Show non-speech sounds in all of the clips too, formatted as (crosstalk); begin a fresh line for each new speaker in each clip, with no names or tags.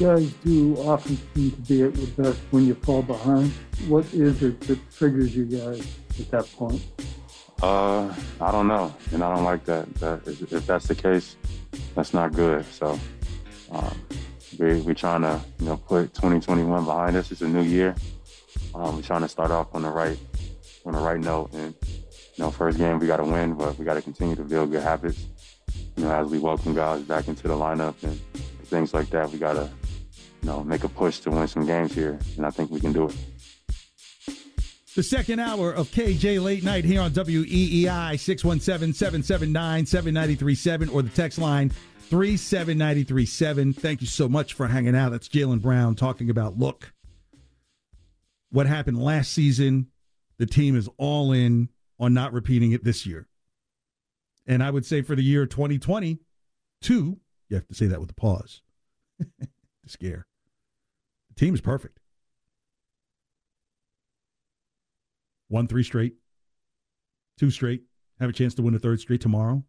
Guys do often seem to be at your best when you fall behind. What is it that triggers you guys at that point?
Uh, I don't know, and I don't like that. that if, that's the case, that's not good. So, um, we we trying to you know put 2021 behind us. It's a new year. Um, we're trying to start off on the right on the right note, and you know, first game we got to win, but we got to continue to build good habits. You know, as we welcome guys back into the lineup and things like that, we got to know make a push to win some games here, and I think we can do it.
The second hour of KJ Late Night here on WEEI 617 779 7937 or the text line 37937. Thank you so much for hanging out. That's Jaylen Brown talking about look, what happened last season. The team is all in on not repeating it this year. And I would say for the year 2022, you have to say that with a pause (laughs) scare. The team is perfect. Won three straight, two straight, have a chance to win a third straight tomorrow.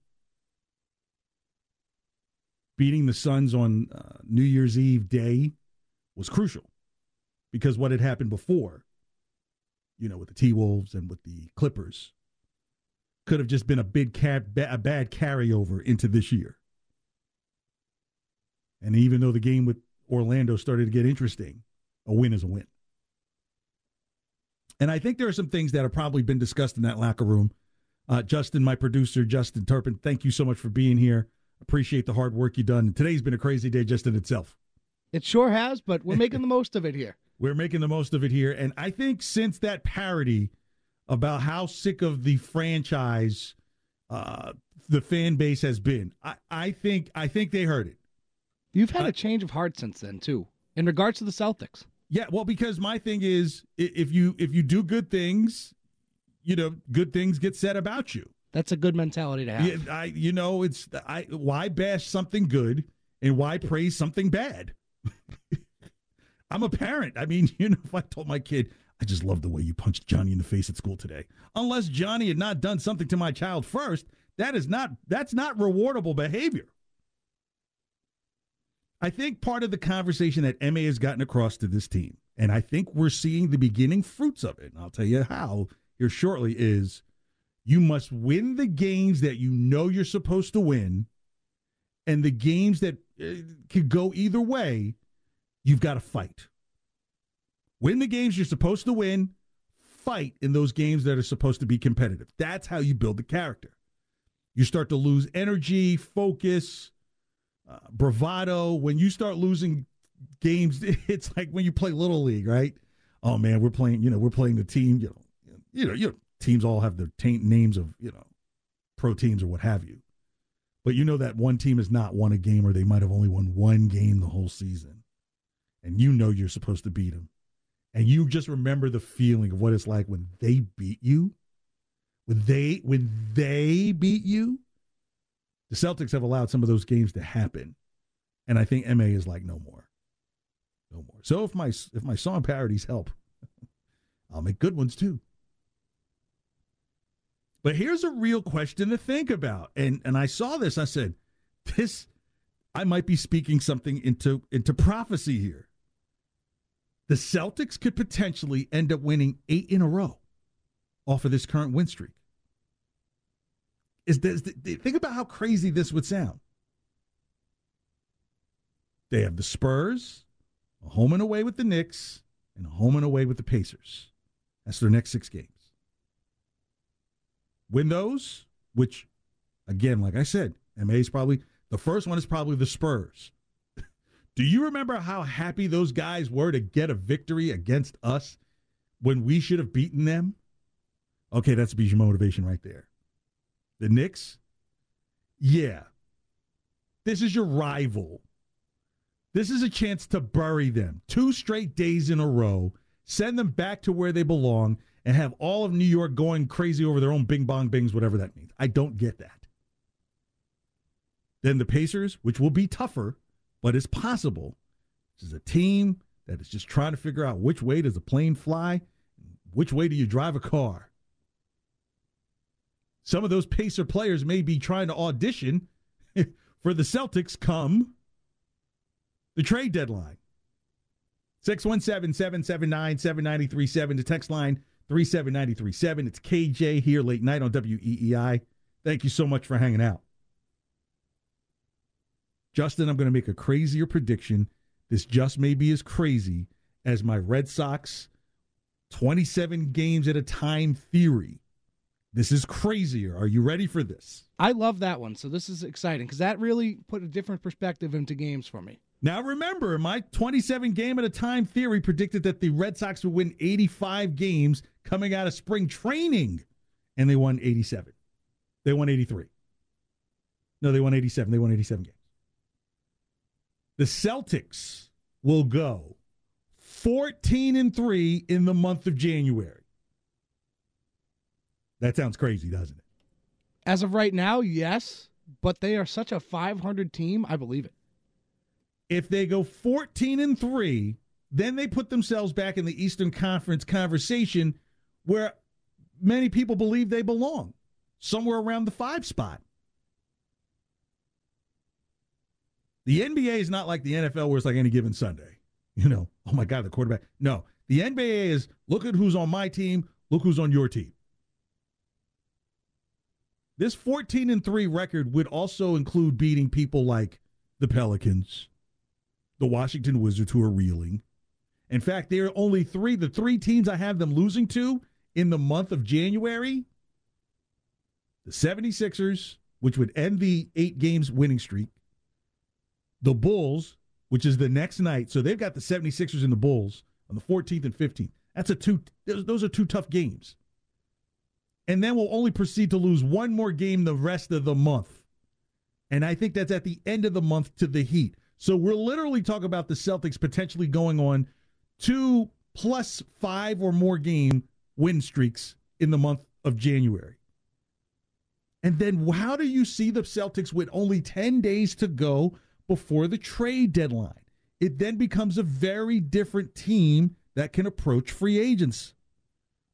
Beating the Suns on uh, New Year's Eve day was crucial because what had happened before, you know, with the T Wolves and with the Clippers, could have just been a big a bad carryover into this year. And even though the game with Orlando started to get interesting, a win is a win. And I think there are some things that have probably been discussed in that locker room. Uh, Justin, my producer, Justin Turpin, thank you so much for being here. Appreciate the hard work you've done. Today's been a crazy day just in itself.
It sure has, but we're making the most of it here. (laughs)
We're making the most of it here. And I think since that parody about how sick of the franchise uh, the fan base has been, I, I think I think they heard it.
You've had a change of heart since then, too, in regards to the Celtics.
Yeah, well, because my thing is, if you if you do good things, you know, good things get said about you.
That's a good mentality to have.
Yeah, I, you know, it's I. Why bash something good and why praise something bad? (laughs) I'm a parent. I mean, (laughs) you know, if I told my kid, I just love the way you punched Johnny in the face at school today, unless Johnny had not done something to my child first, that is not that's not rewardable behavior. I think part of the conversation that Ime has gotten across to this team, and I think we're seeing the beginning fruits of it, and I'll tell you how here shortly, is you must win the games that you know you're supposed to win, and the games that uh, could go either way, you've got to fight. Win the games you're supposed to win, fight in those games that are supposed to be competitive. That's how you build the character. You start to lose energy, focus, bravado. When you start losing games, (laughs) it's like when you play little league, right? Oh man, we're playing. You know, we're playing the team. You know, you know, you teams all have their t- names of you know, pro teams or what have you. But you know that one team has not won a game, or they might have only won one game the whole season, and you know you're supposed to beat them, and you just remember the feeling of what it's like when they beat you, when they when they beat you the Celtics have allowed some of those games to happen, and I think Ime is like no more, no more. So if my if my song parodies help, (laughs) I'll make good ones too. But here's a real question to think about, and and I saw this. I said, this I might be speaking something into into prophecy here. The Celtics could potentially end up winning eight in a row. off of this current win streak. Is this, think about how crazy this would sound. They have the Spurs, a home and away with the Knicks, and a home and away with the Pacers. That's their next six games. Win those, which, again, like I said, Ime is probably the first one is probably the Spurs. (laughs) Do you remember how happy those guys were to get a victory against us when we should have beaten them? Okay, that's be your motivation right there. The Knicks, yeah. This is your rival. This is a chance to bury them two straight days in a row, send them back to where they belong, and have all of New York going crazy over their own bing bong bings, whatever that means. I don't get that. Then the Pacers, which will be tougher, but it's possible. This is a team that is just trying to figure out which way does a plane fly, which way do you drive a car. Some of those Pacer players may be trying to audition (laughs) for the Celtics come the trade deadline. 617 779 7937. The text line 37937. It's KJ here late night on WEEI. Thank you so much for hanging out. Justin, I'm going to make a crazier prediction. This just may be as crazy as my Red Sox 27 games at a time theory. This is crazier. Are you ready for this?
I love that one. So this is exciting because that really put a different perspective into games for me.
Now remember, my 27 game at a time theory predicted that the Red Sox would win 85 games coming out of spring training, and they won 87. They won 83. No, they won 87. They won 87 games. The Celtics will go 14 and 3 in the month of January. That sounds crazy, doesn't it?
As of right now, yes, but they are such a 500 team, I believe it.
If they go 14 and 3, then they put themselves back in the Eastern Conference conversation where many people believe they belong, somewhere around the 5 spot. The NBA is not like the NFL where it's like any given Sunday. You know, oh my God, the quarterback. No, the NBA is look at who's on my team, look who's on your team. This 14 and 3 record would also include beating people like the Pelicans, the Washington Wizards, who are reeling. In fact, they are only three, the three teams I have them losing to in the month of January the 76ers, which would end the eight games winning streak, the Bulls, which is the next night. So they've got the 76ers and the Bulls on the 14th and 15th. That's a two those are two tough games. And then we'll only proceed to lose one more game the rest of the month. And I think that's at the end of the month to the Heat. So we're literally talking about the Celtics potentially going on two plus five or more game win streaks in the month of January. And then how do you see the Celtics with only 10 days to go before the trade deadline. It then becomes a very different team that can approach free agents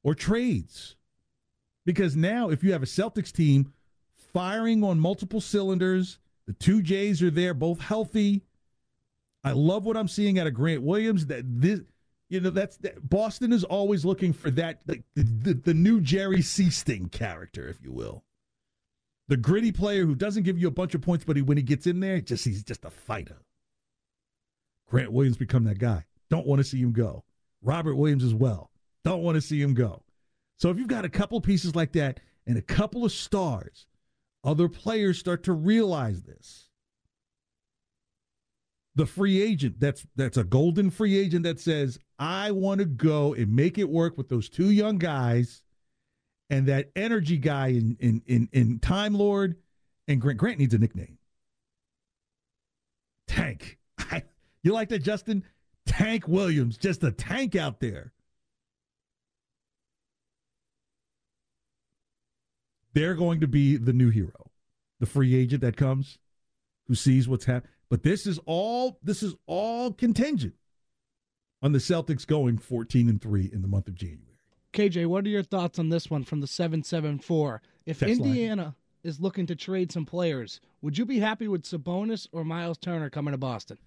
or trades. Because now, if you have a Celtics team firing on multiple cylinders, the two Jays are there, both healthy. I love what I'm seeing out of Grant Williams. That this, you know, that's that, Boston is always looking for that, the, the, the new Jerry Sichting character, if you will the gritty player who doesn't give you a bunch of points, but he, when he gets in there, just he's just a fighter. Grant Williams become that guy. Don't want to see him go. Robert Williams as well. Don't want to see him go. So if you've got a couple pieces like that and a couple of stars, other players start to realize this. The free agent that's that's a golden free agent that says, I want to go and make it work with those two young guys and that energy guy in in in, in Time Lord and Grant Grant needs a nickname. Tank. (laughs) you like that, Justin? Tank Williams, just a tank out there. They're going to be the new hero, the free agent that comes, who sees what's happening. But this is all this is all contingent on the Celtics going 14 and 3 in the month of January.
KJ, what are your thoughts on this one from the 774? If Text Indiana line. is looking to trade some players, would you be happy with Sabonis or Myles Turner coming to Boston?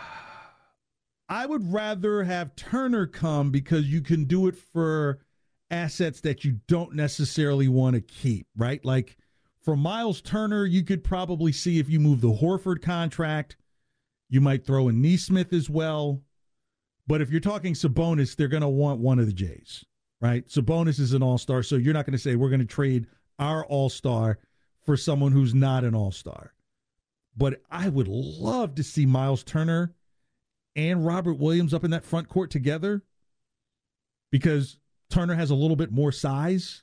(sighs)
I would rather have Turner come because you can do it for assets that you don't necessarily want to keep, right? Like for Myles Turner, you could probably see if you move the Horford contract, you might throw in Nesmith as well. But if you're talking Sabonis, they're going to want one of the Jays, right? Sabonis is an all star, so you're not going to say we're going to trade our all star for someone who's not an all star. But I would love to see Myles Turner and Robert Williams up in that front court together because Turner has a little bit more size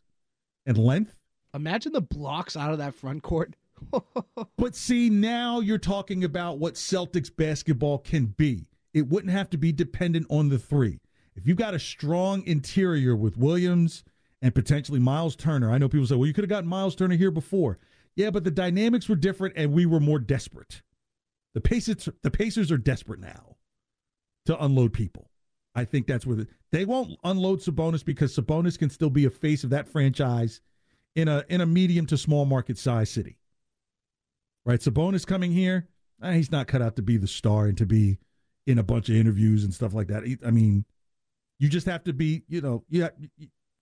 and length.
Imagine the blocks out of that front court. (laughs)
but see, now you're talking about what Celtics basketball can be. It wouldn't have to be dependent on the three. If you've got a strong interior with Williams and potentially Myles Turner, I know people say, well, you could have gotten Myles Turner here before. Yeah, but the dynamics were different and we were more desperate. The Pacers, the Pacers are desperate now to unload people. I think that's where the, they won't unload Sabonis because Sabonis can still be a face of that franchise in a in a medium to small market size city. Right, Sabonis coming here, eh, he's not cut out to be the star and to be in a bunch of interviews and stuff like that. I mean, you just have to be, you know, yeah,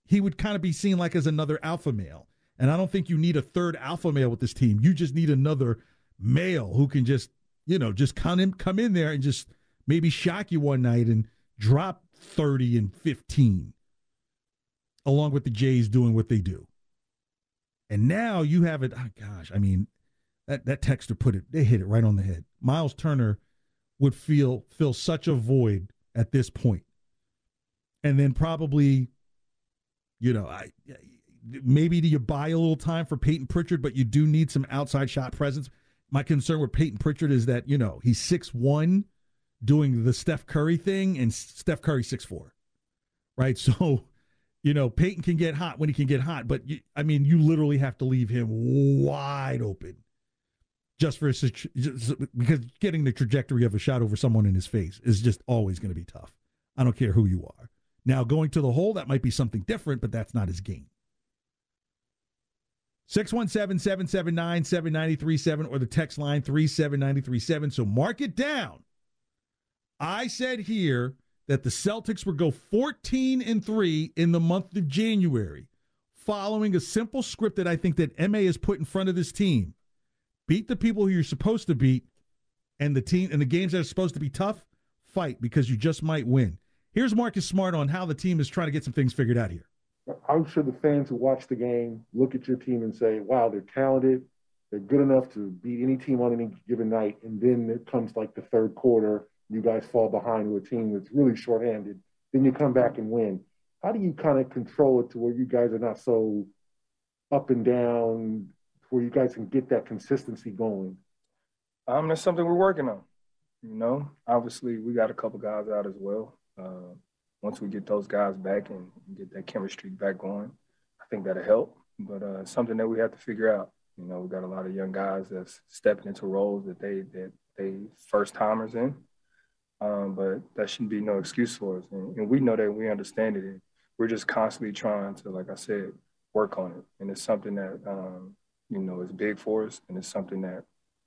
he would kind of be seen like as another alpha male. And I don't think you need a third alpha male with this team. You just need another male who can just, you know, just come in, come in there and just maybe shock you one night and drop 30 and 15, along with the Jays doing what they do. And now you have it. Oh gosh, I mean, that, that texter put it, they hit it right on the head. Myles Turner would feel fill such a void at this point. And then probably, you know, I maybe do you buy a little time for Payton Pritchard, but you do need some outside shot presence. My concern with Payton Pritchard is that, you know, he's six one doing the Steph Curry thing and Steph Curry six four. Right? (laughs) So, you know, Payton can get hot when he can get hot, but you, I mean, you literally have to leave him wide open just for a, just because getting the trajectory of a shot over someone in his face is just always going to be tough. I don't care who you are. Now, going to the hole, that might be something different, but that's not his game. 617 779 7937 or the text line 37937. So mark it down. I said here that the Celtics would go 14 and 3 in the month of January, following a simple script that I think that Ime has put in front of this team. Beat the people who you're supposed to beat, and the team and the games that are supposed to be tough, fight because you just might win. Here's Marcus Smart on how the team is trying to get some things figured out here.
I'm sure the fans who watch the game look at your team and say, wow, they're talented. They're good enough to beat any team on any given night. And then it comes like the third quarter, you guys fall behind to a team that's really shorthanded. Then you come back and win. How do you kind of control it to where you guys are not so up and down, where you guys can get that consistency going?
Um, that's something we're working on. You know, obviously we got a couple guys out as well. Uh, once we get those guys back and get that chemistry back going, I think that'll help. But uh, something that we have to figure out. You know, we got a lot of young guys that's stepping into roles that they that they first timers in. Um, but that shouldn't be no excuse for us, and, and we know that we understand it. We're just constantly trying to, like I said, work on it. And it's something that um, you know is big for us, and it's something that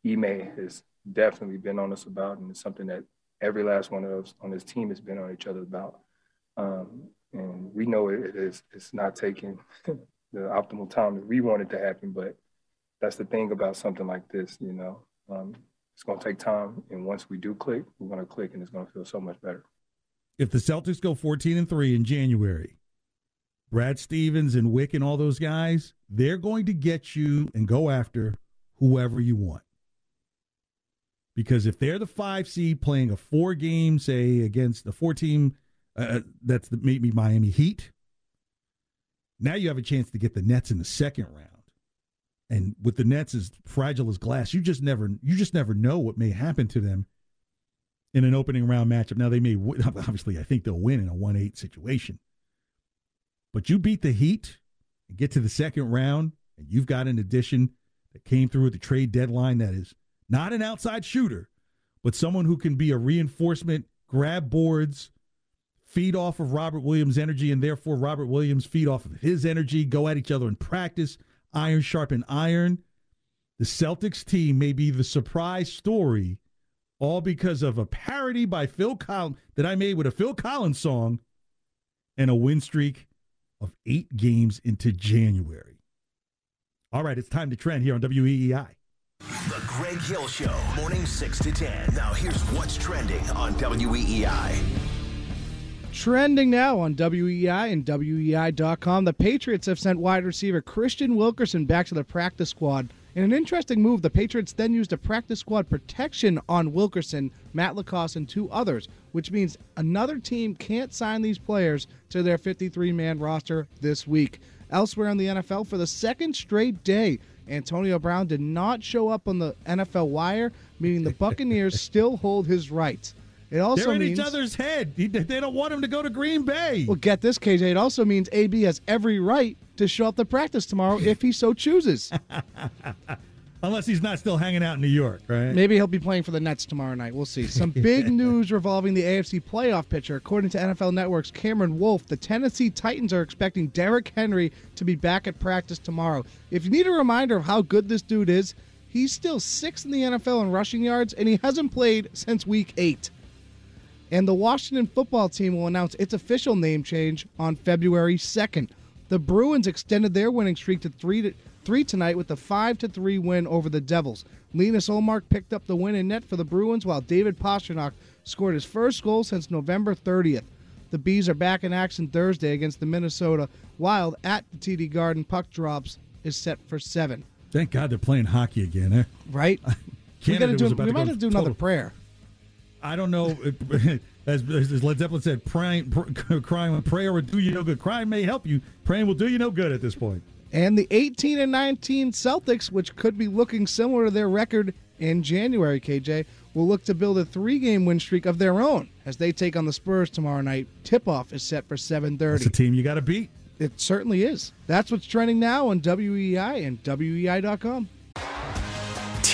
Ime has definitely been on us about, and it's something that every last one of us on this team has been on each other about. Um, and we know it is it's not taking (laughs) the optimal time that we want it to happen, but that's the thing about something like this, you know. Um, it's going to take time, and once we do click, we're going to click, and it's going to feel so much better.
If the Celtics go 14 and three in January, Brad Stevens and Wyc and all those guys, they're going to get you and go after whoever you want. Because if they're the five seed playing a four game, say against the four team uh, uh, that's the maybe Miami Heat. Now you have a chance to get the Nets in the second round. And with the Nets as fragile as glass, you just never you just never know what may happen to them in an opening round matchup. Now they may (laughs) obviously I think they'll win in a 1-8 situation. But you beat the Heat and get to the second round and you've got an addition that came through at the trade deadline that is not an outside shooter, but someone who can be a reinforcement, grab boards, feed off of Robert Williams' energy, and therefore Robert Williams feed off of his energy, go at each other in practice, iron sharpen iron. The Celtics team may be the surprise story, all because of a parody by Phil Collins that I made with a Phil Collins song and a win streak of eight games into January. All right, it's time to trend here on WEEI.
The Greg Hill Show, morning 6 to 10. Now, here's what's trending on WEEI.
Trending now on WEEI and WEEI.com, the Patriots have sent wide receiver Kristian Wilkerson back to the practice squad. In an interesting move, the Patriots then used a practice squad protection on Wilkerson, Matt LaCosse, and two others, which means another team can't sign these players to their 53 man roster this week. Elsewhere in the NFL, for the second straight day, Antonio Brown did not show up on the NFL wire, meaning the (laughs) Buccaneers still hold his rights. It also
They're in
means
each other's head. He- They don't want him to go to Green Bay.
well, get this, KJ. It also means AB has every right to show up to practice tomorrow if he so chooses. (laughs)
Unless he's not still hanging out in New York, right?
Maybe he'll be playing for the Nets tomorrow night. We'll see. Some (laughs) big news revolving the AFC playoff picture. According to NFL Network's Cameron Wolfe, the Tennessee Titans are expecting Derrick Henry to be back at practice tomorrow. If you need a reminder of how good this dude is, he's still sixth in the NFL in rushing yards, and he hasn't played since week eight. And the Washington football team will announce its official name change on February 2nd. The Bruins extended their winning streak to three to three tonight with a five to three win over the Devils. Linus Ullmark picked up the win in net for the Bruins, while David Pastrnak scored his first goal since November 30th. The Bees are back in action Thursday against the Minnesota Wild at the TD Garden. Puck drops is set for seven.
Thank God they're playing hockey again. Eh?
Right? (laughs) we gotta do. We might have to do another prayer.
I don't know. (laughs) As, as Led Zeppelin said, praying, pr- (laughs) crying, prayer will do you no good. Crying may help you. Praying will do you no good at this point.
And the 18 and 19 Celtics, which could be looking similar to their record in January, KJ, will look to build a three-game win streak of their own as they take on the Spurs tomorrow night. Tip-off is set for 7:30.
It's a team you got to beat.
It certainly is. That's what's trending now on WEEI and WEEI.com.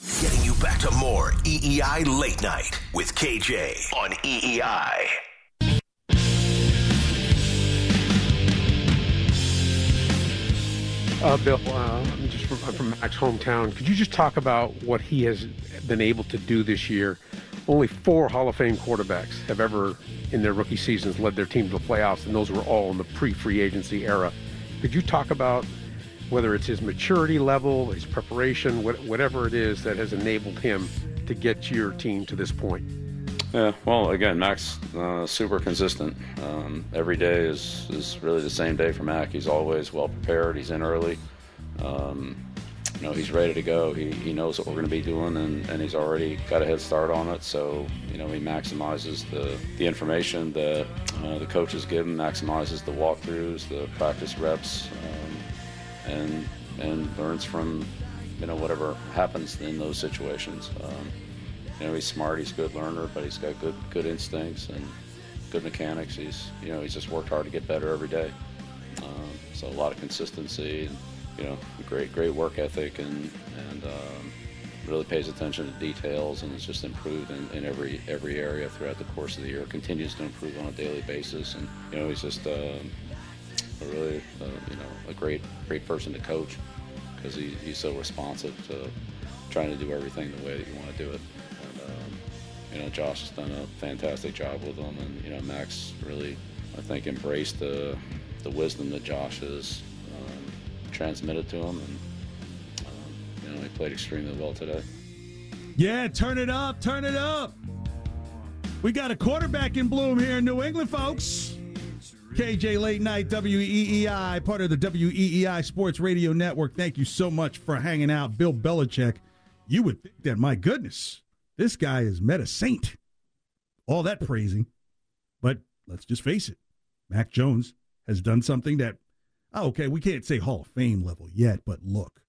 Getting you back to more EEI Late Night with KJ on EEI.
Uh, Bill, uh, I'm just from, from Mac's hometown. Could you just talk about what he has been able to do this year? Only four Hall of Fame quarterbacks have ever, in their rookie seasons, led their team to the playoffs, and those were all in the pre-free agency era. Could you talk about whether it's his maturity level, his preparation, what, whatever it is that has enabled him to get your team to this point?
Yeah, well, again, Mac's uh, super consistent. Um, every day is, is really the same day for Mac. He's always well prepared. He's in early. Um, you know, he's ready to go. He, he knows what we're going to be doing, and, and he's already got a head start on it. So, you know, he maximizes the, the information that uh, the coaches give him, maximizes the walkthroughs, the practice reps, um, and and learns from, you know, whatever happens in those situations. Um, you know, he's smart. He's a good learner, but he's got good good instincts and good mechanics. He's you know he's just worked hard to get better every day. Um, so a lot of consistency and you know great great work ethic and and um, really pays attention to details and has just improved in, in every every area throughout the course of the year. Continues to improve on a daily basis, and you know he's just um, a really uh, you know a great great person to coach because he, he's so responsive to trying to do everything the way that you want to do it. And, um, you know, Josh has done a fantastic job with them, and you know, Max really, I think, embraced the the wisdom that Josh has um, transmitted to him, and um, you know, he played extremely well today.
Yeah, turn it up, turn it up. We got a quarterback in bloom here in New England, folks. KJ Late Night WEEI, part of the WEEI Sports Radio Network. Thank you so much for hanging out. Bill Belichick, you would think that, my goodness, this guy has met a saint. All that praising. But let's just face it, Mac Jones has done something that, oh, okay, we can't say Hall of Fame level yet, but look.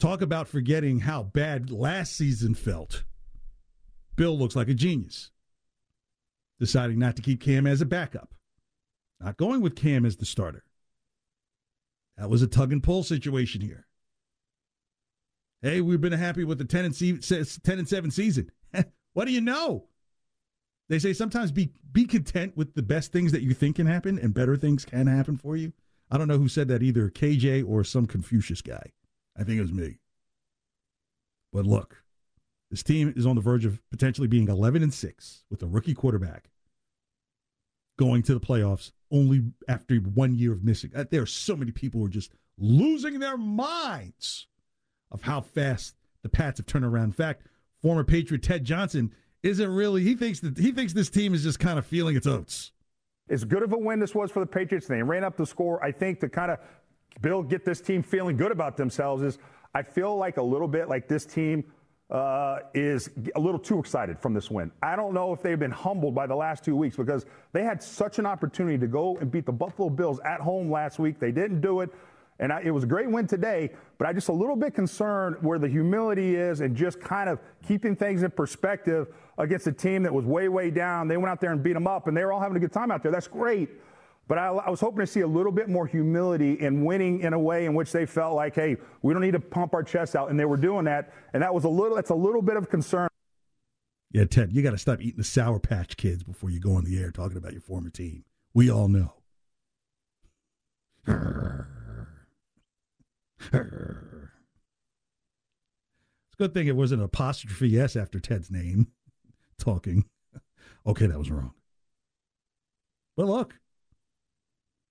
Talk about forgetting how bad last season felt. Bill looks like a genius. Deciding not to keep Cam as a backup. Not going with Cam as the starter. That was a tug and pull situation here. Hey, we've been happy with the 10 and, 10 and 7 season. (laughs) what do you know? They say sometimes be be content with the best things that you think can happen and better things can happen for you. I don't know who said that either KJ or some Confucius guy. I think it was me. But look, this team is on the verge of potentially being 11 and 6 with a rookie quarterback going to the playoffs only after one year of missing. Uh, there are so many people who are just losing their minds of how fast the Pats have turned around. In fact, former Patriot Ted Johnson isn't really he thinks that he thinks this team is just kind of feeling its oats.
As good of a win this was for the Patriots, they ran up the score. I think to kind of Bill get this team feeling good about themselves is I feel like a little bit like this team uh, is a little too excited from this win. I don't know if they've been humbled by the last two weeks because they had such an opportunity to go and beat the Buffalo Bills at home last week. They didn't do it. And I, it was a great win today, but I just a little bit concerned where the humility is and just kind of keeping things in perspective against a team that was way, way down. They went out there and beat them up, and they were all having a good time out there. That's great. But I, I, was hoping to see a little bit more humility in winning in a way in which they felt like, hey, we don't need to pump our chests out, and they were doing that, and that was a little. That's a little bit of concern.
Yeah, Ted, you got to stop eating the Sour Patch Kids before you go on the air talking about your former team. We all know. It's a good thing it wasn't an apostrophe S after Ted's name. (laughs) Talking. Okay, that was wrong. But look,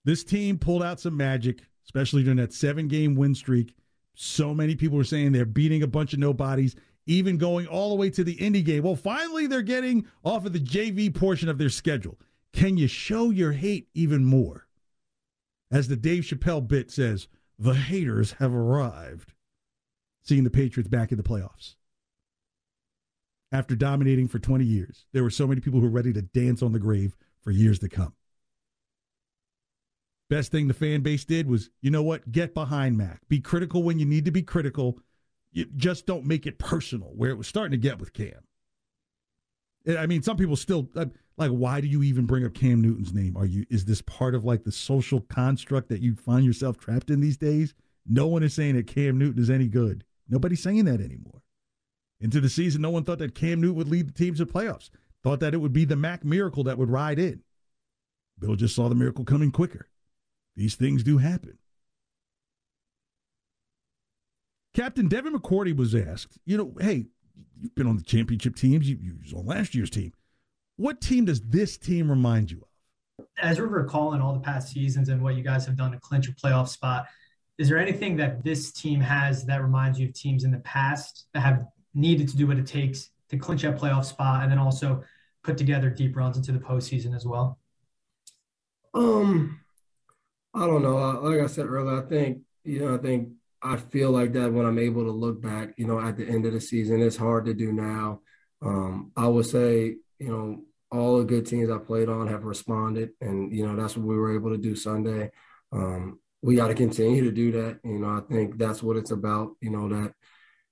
this team pulled out some magic, especially during that seven game win streak. So many people were saying they're beating a bunch of nobodies, even going all the way to the Indy game. Well, finally, they're getting off of the JV portion of their schedule. Can you show your hate even more? As the Dave Chappelle bit says, the haters have arrived. Seeing the Patriots back in the playoffs. After dominating for 20 years, there were so many people who were ready to dance on the grave for years to come. Best thing the fan base did was, you know what? Get behind Mac. Be critical when you need to be critical. You just don't make it personal, where it was starting to get with Cam. I mean, some people still uh, like. Why do you even bring up Cam Newton's name? Are you? Is this part of like the social construct that you find yourself trapped in these days? No one is saying that Cam Newton is any good. Nobody's saying that anymore. Into the season, no one thought that Cam Newton would lead the teams to playoffs. Thought that it would be the Mac miracle that would ride in. Bill just saw the miracle coming quicker. These things do happen. Captain Devin McCourty was asked, you know, hey, you've been on the championship teams, you, you was on last year's team. What team does this team remind you of?
As we're recalling all the past seasons and what you guys have done to clinch a playoff spot, is there anything that this team has that reminds you of teams in the past that have needed to do what it takes to clinch that playoff spot and then also put together deep runs into the postseason as well?
Um, I don't know. Like I said earlier, I think you know, I think I feel like that when I'm able to look back, you know, at the end of the season. It's hard to do now. Um, I would say, you know, all the good teams I played on have responded, and you know that's what we were able to do Sunday. Um, we got to continue to do that. You know, I think that's what it's about. You know, that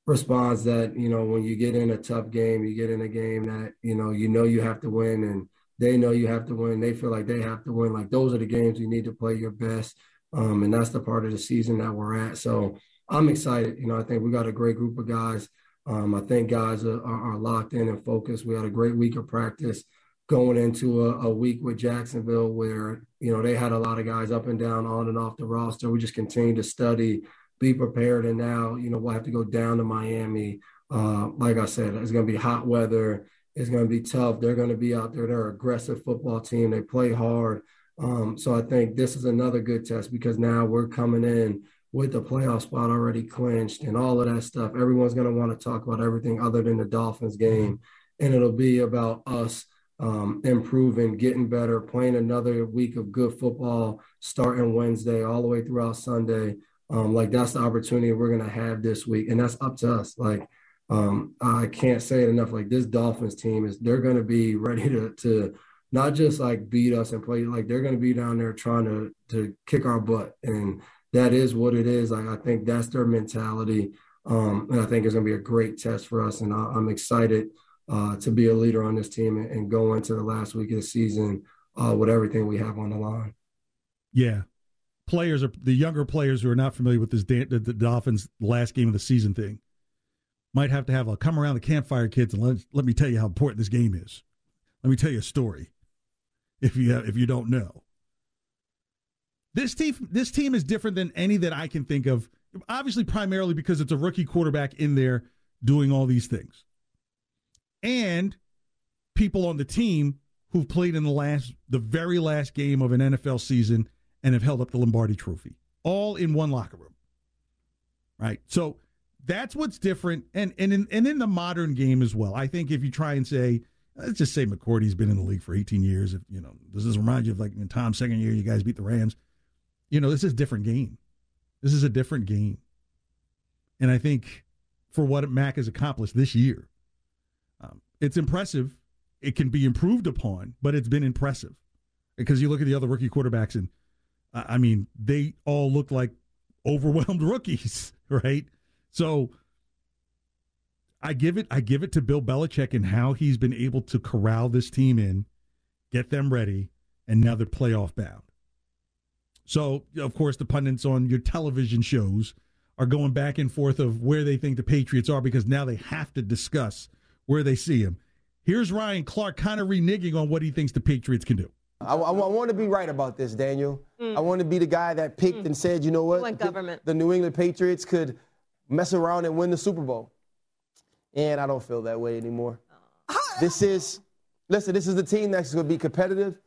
response that you know when you get in a tough game, you get in a game that you know you know you have to win, and they know you have to win. They feel like they have to win. Like those are the games you need to play your best. Um, and that's the part of the season that we're at. So I'm excited. You know, I think we got a great group of guys. Um, I think guys are, are, locked in and focused. We had a great week of practice going into a, a, week with Jacksonville where, you know, they had a lot of guys up and down, on and off the roster. We just continue to study, be prepared. And now, you know, we'll have to go down to Miami. Uh, like I said, it's going to be hot weather is going to be tough. They're going to be out there. They're an aggressive football team. They play hard. Um, so I think this is another good test because now we're coming in with the playoff spot already clinched and all of that stuff. Everyone's going to want to talk about everything other than the Dolphins game. And it'll be about us um, improving, getting better, playing another week of good football, starting Wednesday all the way throughout Sunday. Um, like that's the opportunity we're gonna have this week, and that's up to us. Like um, I can't say it enough. Like this Dolphins team is they're gonna be ready to to not just like beat us and play like they're gonna be down there trying to to kick our butt, and that is what it is. Like I think that's their mentality, um, and I think it's gonna be a great test for us, and I, I'm excited uh, to be a leader on this team and, and, go into the last week of the season uh, with everything we have on the line.
Yeah, players are the younger players who are not familiar with this the Dolphins last game of the season thing might have to have a come around the campfire, kids, and let, let me tell you how important this game is. Let me tell you a story, if you have, if you don't know. This team this team is different than any that I can think of. Obviously, primarily because it's a rookie quarterback in there doing all these things and people on the team who've played in the last the very last game of an NFL season and have held up the Lombardi trophy all in one locker room. Right? So that's what's different and and in, and in the modern game as well. I think if you try and say let's just say McCourty's been in the league for 18 years if you know does this remind you of like in Tom's second year you guys beat the Rams. You know, this is a different game. This is a different game. And I think for what Mac has accomplished this year, um, it's impressive. It can be improved upon, but it's been impressive because you look at the other rookie quarterbacks, and I mean, they all look like overwhelmed (laughs) rookies, right? So I give it, I give it to Bill Belichick and how he's been able to corral this team in, get them ready, and now they're playoff bound. So, of course, the pundits on your television shows are going back and forth of where they think the Patriots are because now they have to discuss where they see him. Here's Ryan Clark kind of reneging on what he thinks the Patriots can do.
I, I, I want to be right about this, Daniel. Mm. I want to be the guy that picked mm. and said, you know what?
Like government.
The, the New England Patriots could mess around and win the Super Bowl. And I don't feel that way anymore. This is, listen, this is the team that's going to be competitive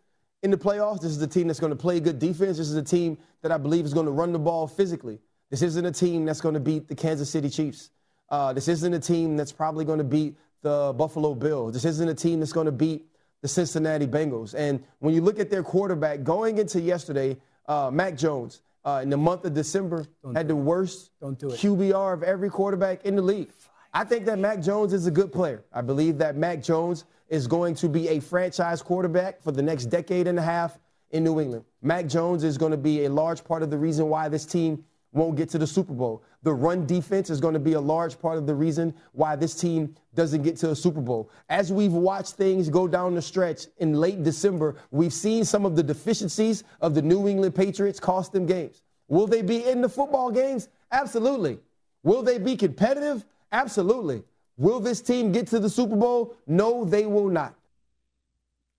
in the playoffs. This is the team that's going to play good defense. This is a team that I believe is going to run the ball physically. This isn't a team that's going to beat the Kansas City Chiefs. Uh, this isn't a team that's probably going to beat the Buffalo Bills. This isn't a team that's going to beat the Cincinnati Bengals. And when you look at their quarterback going into yesterday, uh, Mac Jones, uh, in the month of December, Don't had the worst QBR of every quarterback in the league. I think that Mac Jones is a good player. I believe that Mac Jones is going to be a franchise quarterback for the next decade and a half in New England. Mac Jones is going to be a large part of the reason why this team won't get to the Super Bowl. The run defense is going to be a large part of the reason why this team doesn't get to a Super Bowl. As we've watched things go down the stretch in late December, we've seen some of the deficiencies of the New England Patriots cost them games. Will they be in the football games? Absolutely. Will they be competitive? Absolutely. Will this team get to the Super Bowl? No, they will not.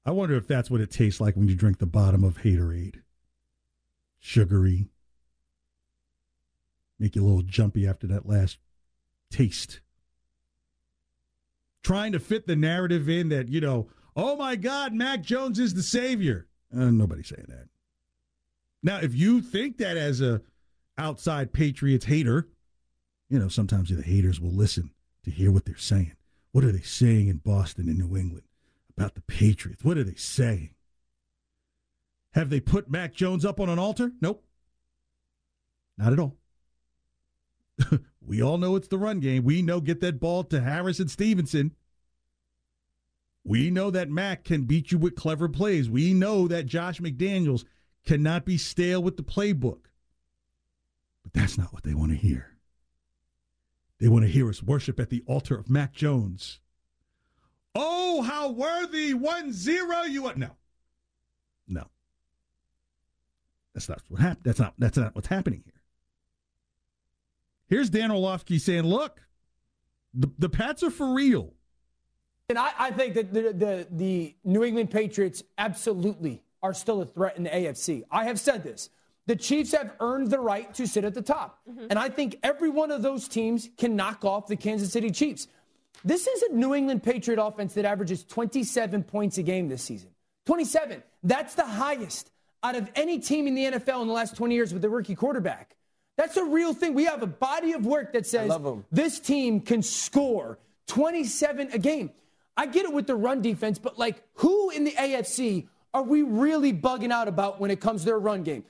I wonder if that's what it tastes like when you drink the bottom of Haterade. Sugary, make you a little jumpy after that last taste. Trying to fit the narrative in that, you know, oh my God, Mac Jones is the savior. Uh, nobody's saying that. Now, if you think that as a outside Patriots hater, you know, sometimes the haters will listen to hear what they're saying. What are they saying in Boston and New England about the Patriots? What are they saying? Have they put Mac Jones up on an altar? Nope. Not at all. (laughs) we all know it's the run game. We know get that ball to Harris and Stevenson. We know that Mac can beat you with clever plays. We know that Josh McDaniels cannot be stale with the playbook. But that's not what they want to hear. They want to hear us worship at the altar of Mac Jones. Oh, how worthy! 1 0 you are. No. No. That's not what happened. That's not that's not what's happening here. Here's Dan Orlovsky saying, look, the, the Pats are for real.
And I, I think that the, the, the New England Patriots absolutely are still a threat in the AFC. I have said this. The Chiefs have earned the right to sit at the top. Mm-hmm. And I think every one of those teams can knock off the Kansas City Chiefs. This is a New England Patriot offense that averages 27 points a game this season. 27. That's the highest out of any team in the NFL in the last 20 years with a rookie quarterback. That's a real thing. We have a body of work that says this team can score 27 a game. I get it with the run defense, but like, who in the AFC are we really bugging out about when it comes to their run game?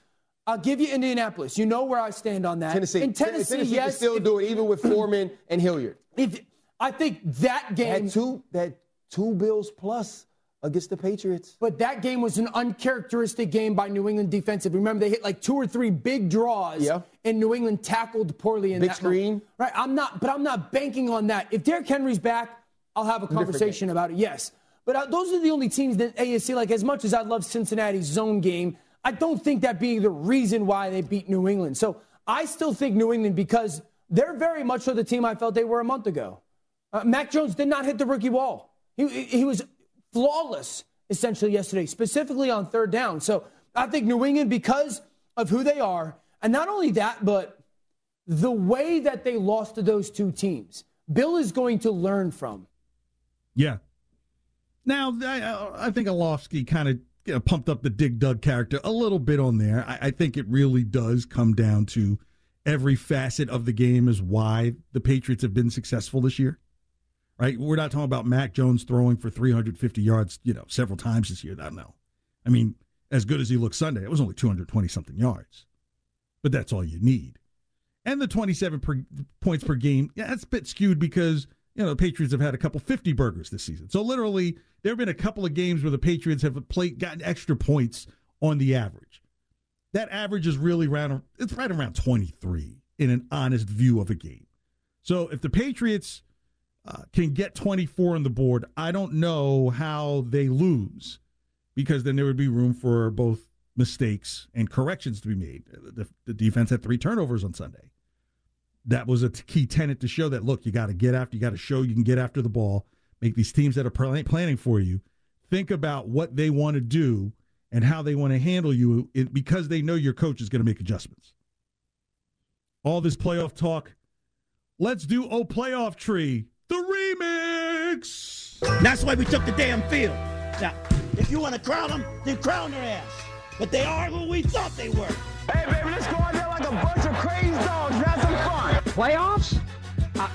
I'll give you Indianapolis. You know where I stand on that.
Tennessee.
In Tennessee,
Tennessee
yes.
can still
if-
do it, even with (clears throat) Foreman and Hilliard.
If, I think that game.
Had two, that two Bills plus against the Patriots.
But that game was an uncharacteristic game by New England defensive. Remember, they hit like two or three big draws,
Yeah.
and New England tackled poorly in
Big
that
screen.
moment. Right. I'm not, but I'm not banking on that. If Derrick Henry's back, I'll have a conversation about it. Yes. But uh, those are the only teams that ASC Like as much as I love Cincinnati's zone game, I don't think that being the reason why they beat New England. So I still think New England because they're very much so the team I felt they were a month ago. Uh, Mac Jones did not hit the rookie wall. He, he was flawless essentially yesterday, specifically on third down. So I think New England, because of who they are, and not only that, but the way that they lost to those two teams, Bill is going to learn from.
Yeah. Now, I, I think Orlovsky kind of you know, pumped up the Dig Dug character a little bit on there. I, I think it really does come down to every facet of the game is why the Patriots have been successful this year. Right? We're not talking about Mac Jones throwing for 350 yards, you know, several times this year. I don't know. I mean, as good as he looked Sunday, it was only 220 something yards. But that's all you need. And the 27 per, points per game, yeah, that's a bit skewed because, you know, the Patriots have had a couple 50 burgers this season. So literally, there have been a couple of games where the Patriots have played, gotten extra points on the average. That average is really around, it's right around 23 in an honest view of a game. So if the Patriots uh, can get 24 on the board, I don't know how they lose because then there would be room for both mistakes and corrections to be made. The, the defense had three turnovers on Sunday. That was a key tenet to show that look, you got to get after, you got to show you can get after the ball, make these teams that are pl- planning for you think about what they want to do and how they want to handle you because they know your coach is going to make adjustments. All this playoff talk. Let's do Oh Playoff Tree, the remix.
That's why we took the damn field. Now, if you want to crown them, then crown their ass. But they are who we thought they were.
Hey, baby, let's go out there like a bunch of crazy dogs and have some fun.
Playoffs? Uh,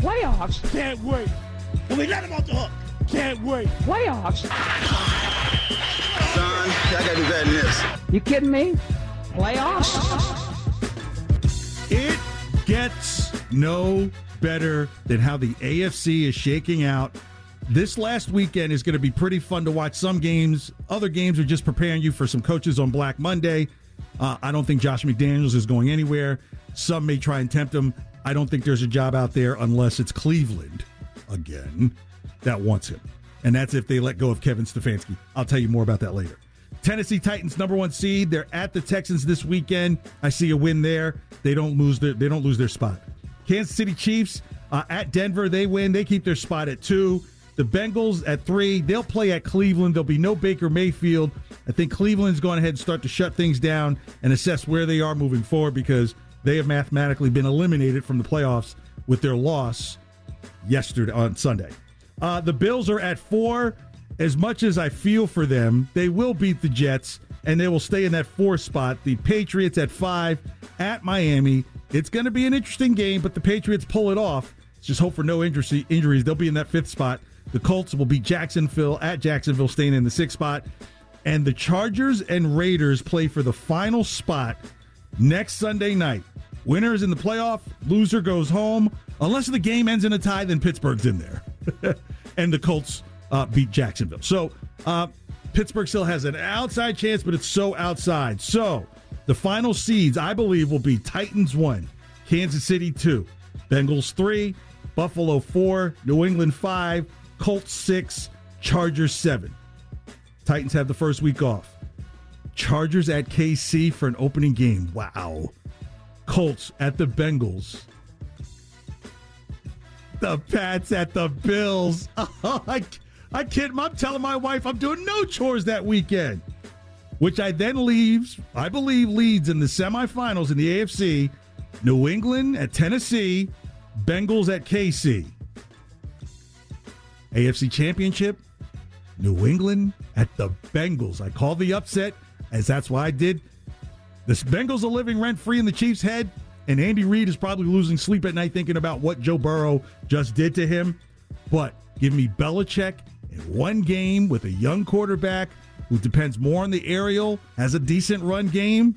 playoffs? Can't wait. And we let them off the hook. Can't wait. Playoffs?
Son, I gotta do better than this.
You kidding me? Playoffs?
It gets no better than how the AFC is shaking out. This last weekend is going to be pretty fun to watch. Some games, other games are just preparing you for some coaches on Black Monday. Uh, I don't think Josh McDaniels is going anywhere. Some may try and tempt him. I don't think there's a job out there unless it's Cleveland again that wants him. And that's if they let go of Kevin Stefanski. I'll tell you more about that later. Tennessee Titans number one seed. They're at the Texans this weekend. I see a win there. They don't lose their they don't lose their spot. Kansas City Chiefs uh, at Denver. They win. They keep their spot at two. The Bengals at three. They'll play at Cleveland. There'll be no Baker Mayfield. I think Cleveland's going ahead and start to shut things down and assess where they are moving forward because they have mathematically been eliminated from the playoffs with their loss yesterday on Sunday. Uh, the Bills are at four. As much as I feel for them, they will beat the Jets and they will stay in that four spot. The Patriots at five at Miami. It's going to be an interesting game, but the Patriots pull it off. Just hope for no injury, injuries. They'll be in that fifth spot. The Colts will beat Jacksonville at Jacksonville, staying in the sixth spot. And the Chargers and Raiders play for the final spot next Sunday night. Winner is in the playoff, loser goes home. Unless the game ends in a tie, then Pittsburgh's in there. (laughs) and the Colts uh, beat Jacksonville. So uh, Pittsburgh still has an outside chance, but it's so outside. So the final seeds, I believe, will be Titans 1, Kansas City 2, Bengals 3, Buffalo 4, New England 5, Colts 6, Chargers 7. Titans have the first week off. Chargers at KC for an opening game. Wow. Colts at the Bengals. The Pats at the Bills. (laughs) I, I kid. I'm telling my wife I'm doing no chores that weekend, which I then leaves, I believe, leads in the semifinals in the AFC. New England at Tennessee, Bengals at KC. AFC Championship, New England at the Bengals. I call the upset, as that's why I did. The Bengals are living rent free in the Chiefs' head, and Andy Reid is probably losing sleep at night thinking about what Joe Burrow just did to him. But give me Belichick in one game with a young quarterback who depends more on the aerial, has a decent run game.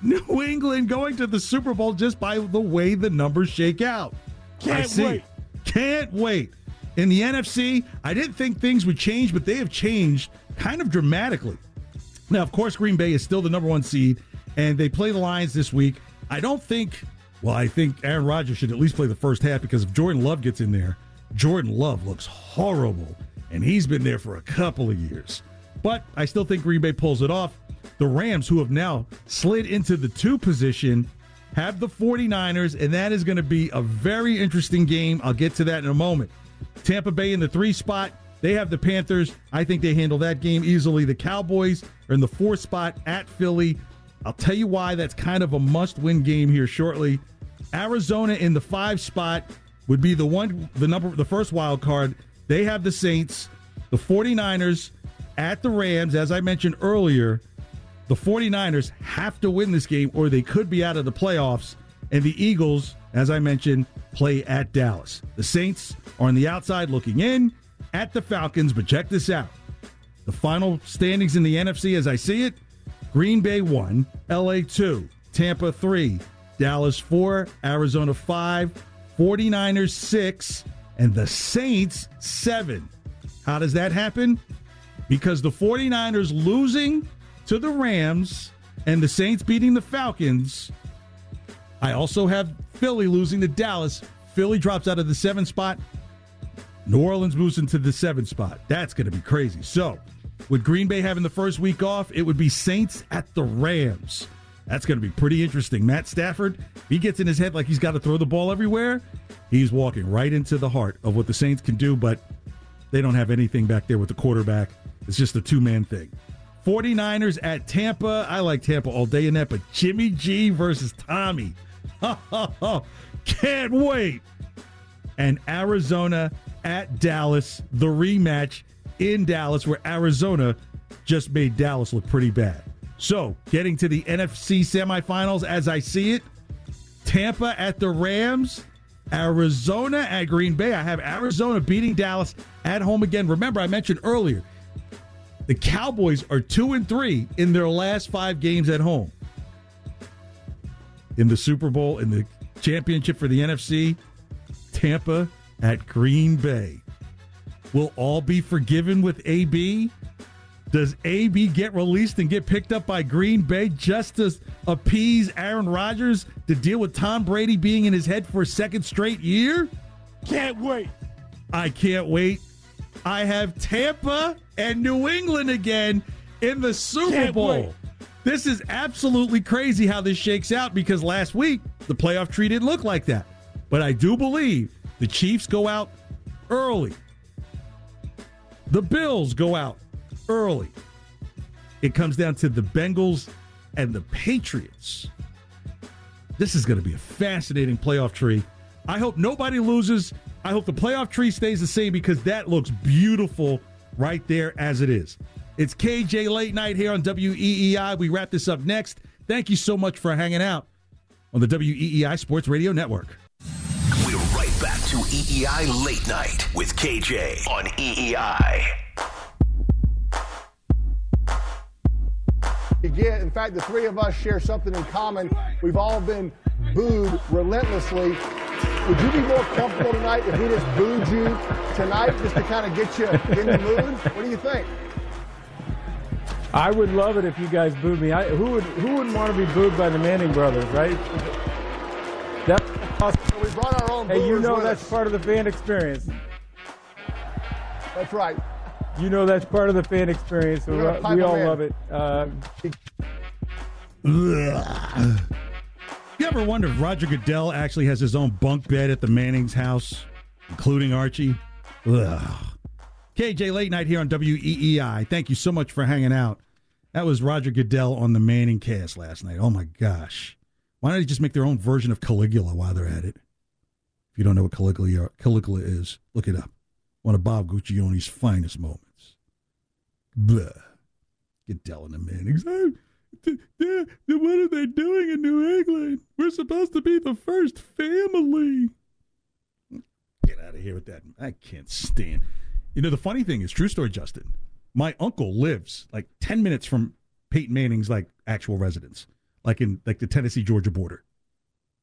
New England going to the Super Bowl just by the way the numbers shake out.
Can't
I see.
wait.
Can't wait. In the NFC, I didn't think things would change, but they have changed kind of dramatically. Now, of course, Green Bay is still the number one seed, and they play the Lions this week. I don't think, well, I think Aaron Rodgers should at least play the first half because if Jordan Love gets in there, Jordan Love looks horrible, and he's been there for a couple of years. But I still think Green Bay pulls it off. The Rams, who have now slid into the two position, have the 49ers, and that is going to be a very interesting game. I'll get to that in a moment. Tampa Bay in the three spot. They have the Panthers. I think they handle that game easily. The Cowboys are in the four spot at Philly. I'll tell you why that's kind of a must win game here shortly. Arizona in the five spot would be the one, the number, the first wild card. They have the Saints, the 49ers at the Rams. As I mentioned earlier, the 49ers have to win this game or they could be out of the playoffs. And the Eagles, as I mentioned, play at Dallas. The Saints are on the outside looking in at the Falcons, but check this out. The final standings in the NFC as I see it Green Bay 1, LA 2, Tampa 3, Dallas 4, Arizona 5, 49ers 6, and the Saints 7. How does that happen? Because the 49ers losing to the Rams and the Saints beating the Falcons. I also have Philly losing to Dallas. Philly drops out of the seven spot. New Orleans moves into the seven spot. That's going to be crazy. So, with Green Bay having the first week off, it would be Saints at the Rams. That's going to be pretty interesting. Matt Stafford, he gets in his head like he's got to throw the ball everywhere, he's walking right into the heart of what the Saints can do, but they don't have anything back there with the quarterback. It's just a two man thing. 49ers at Tampa. I like Tampa all day in that, but Jimmy G versus Tommy. (laughs) Can't wait. And Arizona at Dallas, the rematch in Dallas, where Arizona just made Dallas look pretty bad. So, getting to the NFC semifinals as I see it Tampa at the Rams, Arizona at Green Bay. I have Arizona beating Dallas at home again. Remember, I mentioned earlier the Cowboys are two and three in their last five games at home. In the Super Bowl, in the championship for the NFC, Tampa at Green Bay. Will all be forgiven with AB? Does AB get released and get picked up by Green Bay just to appease Aaron Rodgers to deal with Tom Brady being in his head for a second straight year?
Can't wait.
I can't wait. I have Tampa and New England again in the Super
Can't
Bowl.
wait.
This is absolutely crazy how this shakes out because last week the playoff tree didn't look like that. But I do believe the Chiefs go out early. The Bills go out early. It comes down to the Bengals and the Patriots. This is going to be a fascinating playoff tree. I hope nobody loses. I hope the playoff tree stays the same because that looks beautiful right there as it is. It's KJ Late Night here on WEEI. We wrap this up next. Thank you so much for hanging out on the WEEI Sports Radio Network.
We're right back to EEI Late Night with KJ on EEI.
In fact, the three of us share something in common. We've all been booed relentlessly. Would you be more comfortable tonight if we just booed you tonight just to kind of get you in the mood? What do you think?
I would love it if you guys booed me. I, who would who wouldn't want to be booed by the Manning brothers, right? That's awesome.
we brought our own
Hey, you know that's
us.
part of the fan experience.
That's right.
You know that's part of the fan experience. So
We're gonna pipe
we all
in.
love it. Uh,
You ever wonder if Roger Goodell actually has his own bunk bed at the Manning's house, including Archie? Ugh. KJ Late Night here on WEEI. Thank you so much for hanging out. That was Roger Goodell on the Manning cast last night. Oh my gosh. Why don't they just make their own version of Caligula while they're at it? If you don't know what Caligula, Caligula is, look it up. One of Bob Guccione's finest moments. Blah. Goodell and the Mannings. Oh, th- th- th- what are they doing in New England? We're supposed to be the first family. Get out out of here with that. I can't stand. You know, the funny thing is, true story, Justin. My uncle lives like ten minutes from Peyton Manning's like actual residence, like in like the Tennessee Georgia border.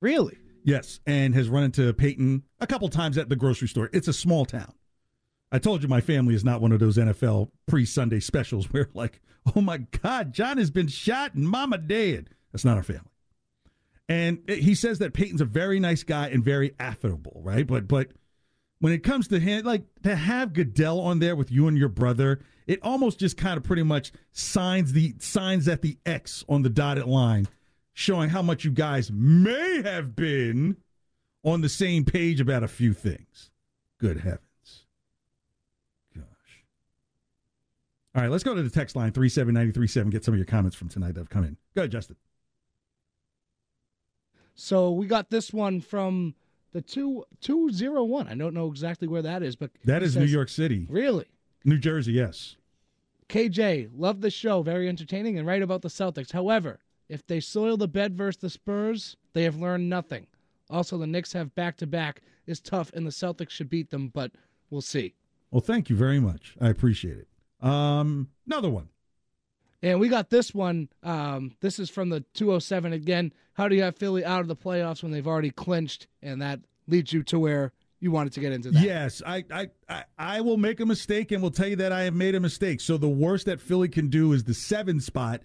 Really?
Yes, and has run into Peyton a couple times at the grocery store. It's a small town. I told you my family is not one of those NFL pre Sunday specials (laughs) where like, oh my God, John has been shot and Mama dead. That's not our family. And he says that Peyton's a very nice guy and very affable, right? But but when it comes to him, like to have Goodell on there with you and your brother, it almost just kind of pretty much signs the signs at the X on the dotted line, showing how much you guys may have been on the same page about a few things. Good heavens. All right, let's go to the text line 37937. Get some of your comments from tonight that have come in. Go ahead, Justin.
So we got this one from the two two zero one. I don't know exactly where that is, but
that is
says,
New York City.
Really?
New Jersey, yes.
KJ, love the show, very entertaining and right about the Celtics. However, if they soil the bed versus the Spurs, they have learned nothing. Also, the Knicks have back to back is tough, and the Celtics should beat them, but we'll see.
Well, thank you very much. I appreciate it. Um, another one.
And we got this one. Um, this is from the 207 again. How do you have Philly out of the playoffs when they've already clinched? And that leads you to where you wanted to get into that.
Yes, I, I, I, I will make a mistake and will tell you that I have made a mistake. So the worst that Philly can do is the seven spot.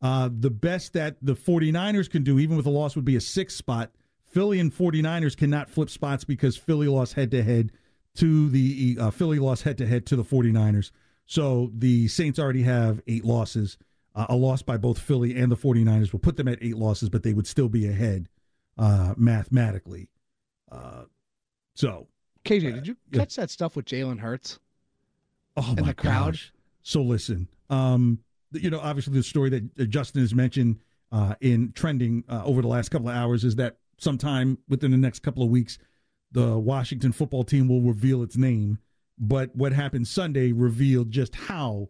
Uh, the best that the 49ers can do, even with a loss, would be a six spot. Philly and 49ers cannot flip spots because Philly lost head to head to the uh, Philly lost head to head to the 49ers. So the Saints already have eight losses. Uh, a loss by both Philly and the 49ers will put them at eight losses, but they would still be ahead uh, mathematically. Uh, so,
KJ, did you catch that stuff with Jalen Hurts?
Oh
and
my
the crowd.
gosh. So listen, um, you know, obviously the story that uh, Justin has mentioned uh, in trending uh, over the last couple of hours is that sometime within the next couple of weeks, the Washington football team will reveal its name. But what happened Sunday revealed just how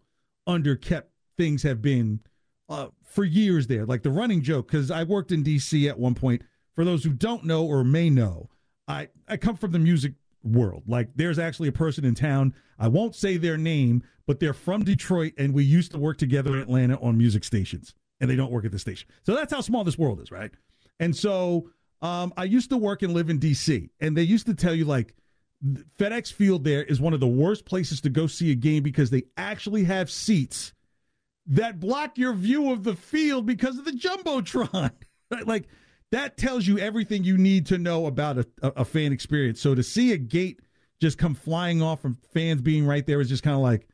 underkept things have been uh, for years there. Like the running joke, because I worked in D.C. at one point. For those who don't know or may know, I, I come from the music world. Like there's actually a person in town. I won't say their name, but they're from Detroit, and we used to work together in Atlanta on music stations, and they don't work at the station. So that's how small this world is, right? And so um, I used to work and live in D.C., and they used to tell you like FedEx Field there is one of the worst places to go see a game because they actually have seats that block your view of the field because of the jumbotron. (laughs) like that tells you everything you need to know about a, a, fan experience. So to see a gate just come flying off from fans being right there is just kind of like,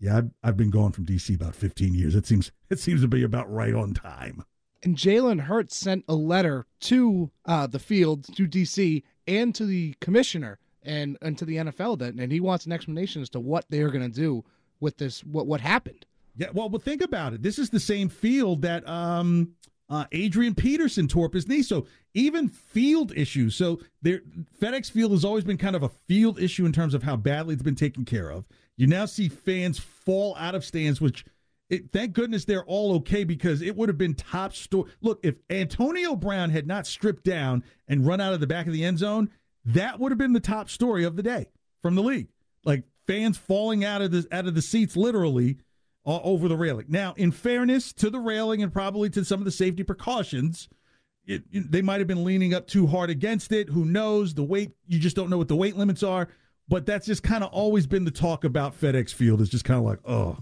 yeah, I've, I've been going from DC about 15 years. It seems (laughs) it seems to be about right on time.
And Jalen Hurts sent a letter to uh, the field, to DC, and to the commissioner and and to the NFL that and he wants an explanation as to what they're going to do with this what what happened.
Yeah, well, but think about it. This is the same field that um uh, Adrian Peterson tore up his knee. So even field issues. So there, FedEx Field has always been kind of a field issue in terms of how badly it's been taken care of. You now see fans fall out of stands, which it, thank goodness they're all okay because it would have been top story. Look, if Antonio Brown had not stripped down and run out of the back of the end zone, that would have been the top story of the day from the league. Like fans falling out of the out of the seats literally uh, over the railing. Now, in fairness to the railing and probably to some of the safety precautions, it, it, they might have been leaning up too hard against it. Who knows? The weight you just don't know what the weight limits are. But that's just kind of always been the talk about FedEx Field. Is just kind of like, oh,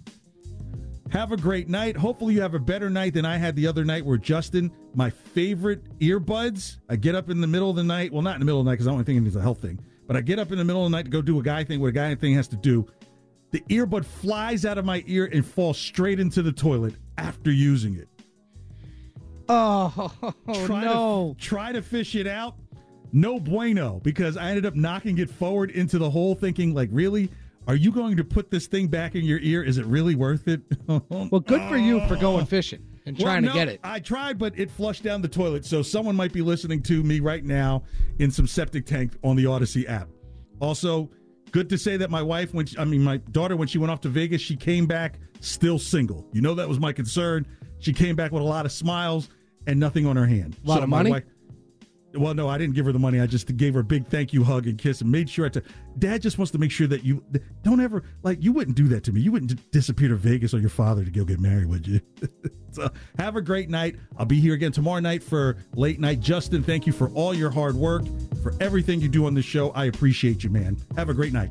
have a great night. Hopefully, you have a better night than I had the other night where Justin, my favorite earbuds, I get up in the middle of the night. Well, not in the middle of the night because I don't think it's a health thing, but I get up in the middle of the night to go do a guy thing, what a guy thing has to do. The earbud flies out of my ear and falls straight into the toilet after using it.
Oh, (laughs)
try
no.
To, try to fish it out. No bueno because I ended up knocking it forward into the hole thinking, like, really? Are you going to put this thing back in your ear? Is it really worth it? (laughs)
well, good for you for going fishing and
well,
trying
no,
to get it.
I tried, but it flushed down the toilet. So someone might be listening to me right now in some septic tank on the Audacy app. Also, good to say that my wife, when she, I mean my daughter, when she went off to Vegas, she came back still single. You know that was my concern. She came back with a lot of smiles and nothing on her hand.
A lot
so
of money.
Wife, Well, no, I didn't give her the money. I just gave her a big thank you hug and kiss and made sure I. T- Dad just wants to make sure that you don't ever like you wouldn't do that to me. You wouldn't d- disappear to Vegas or your father to go get married, would you? (laughs) so have a great night. I'll be here again tomorrow night for late night. Justin, thank you for all your hard work, for everything you do on this show. I appreciate you, man. Have a great night.